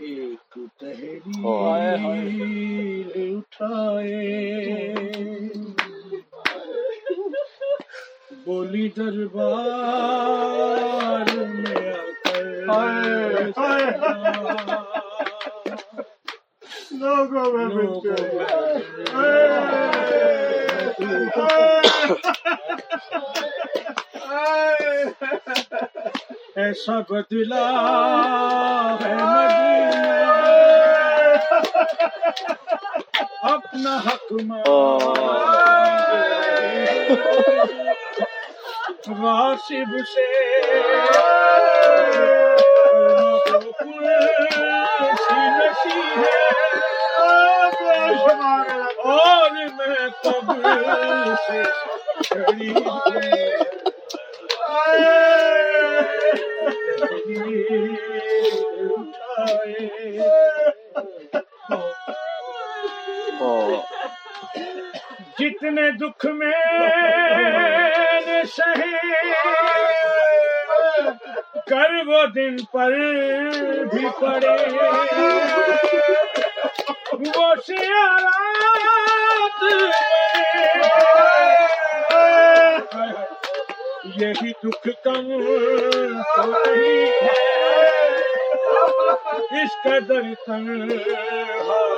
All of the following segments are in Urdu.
ایک تحریر اٹھائے بولی دربار میں لوگوں میں ایسا بدلا ہے مدینہ اپنا حق غاصب سے اور میں قبر سے جتنے دکھ میں سہے کر وہ دن پر بھی پڑے۔ وہ سیارات یہی دکھ کم تو نہیں ہے۔ اس قدر تنہا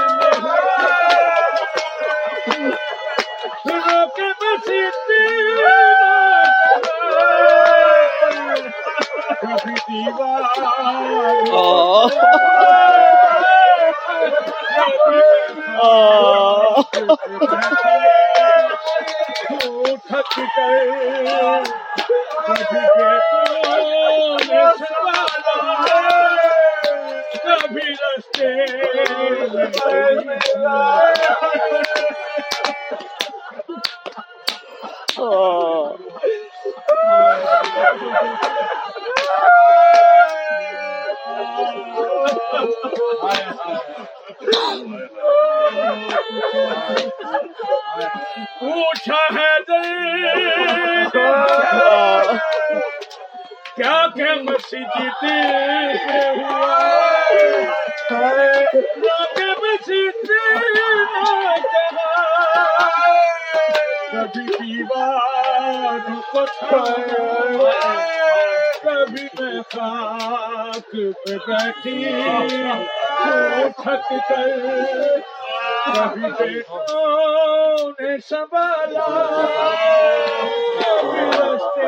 بولے پوچھا ہے تھک کر کبھی رستے پوچھا ہے کیا کہ مسجد ہوا مسجد کبھی دیوار کو چھایا خاک پہ بیٹھی تھک کر کبھی بیٹوں نے سنبھالا کبھی رستے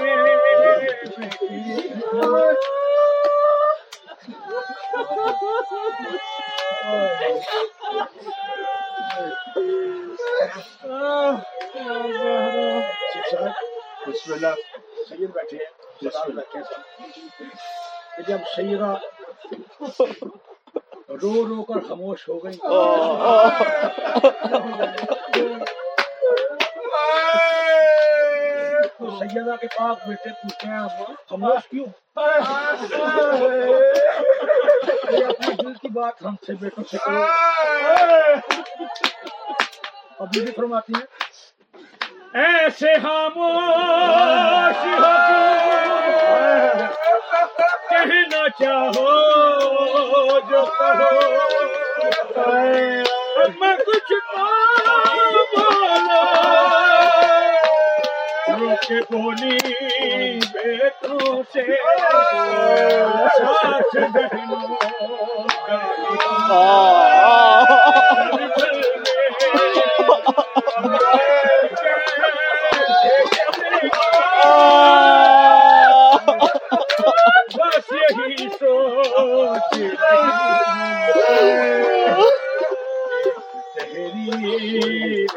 بسم اللہ سید بیٹھے ہیں کہ جب سیدہ رو رو کر خاموش ہو گئی۔ تو سیدہ کے پاس بیٹے پوچھتے ہیں خاموش کیوں؟ یہ اپنے دل کی بات ہم سے بیٹوں سے کرو اب یہ بھی فرماتی ہیں، ایسے خاموش ہو کہنا چاہو جو کہو۔ میں کچھ نہ بولو روکے بولی بیٹوں سے۔ ساتھ بہنوں کا۔ تیری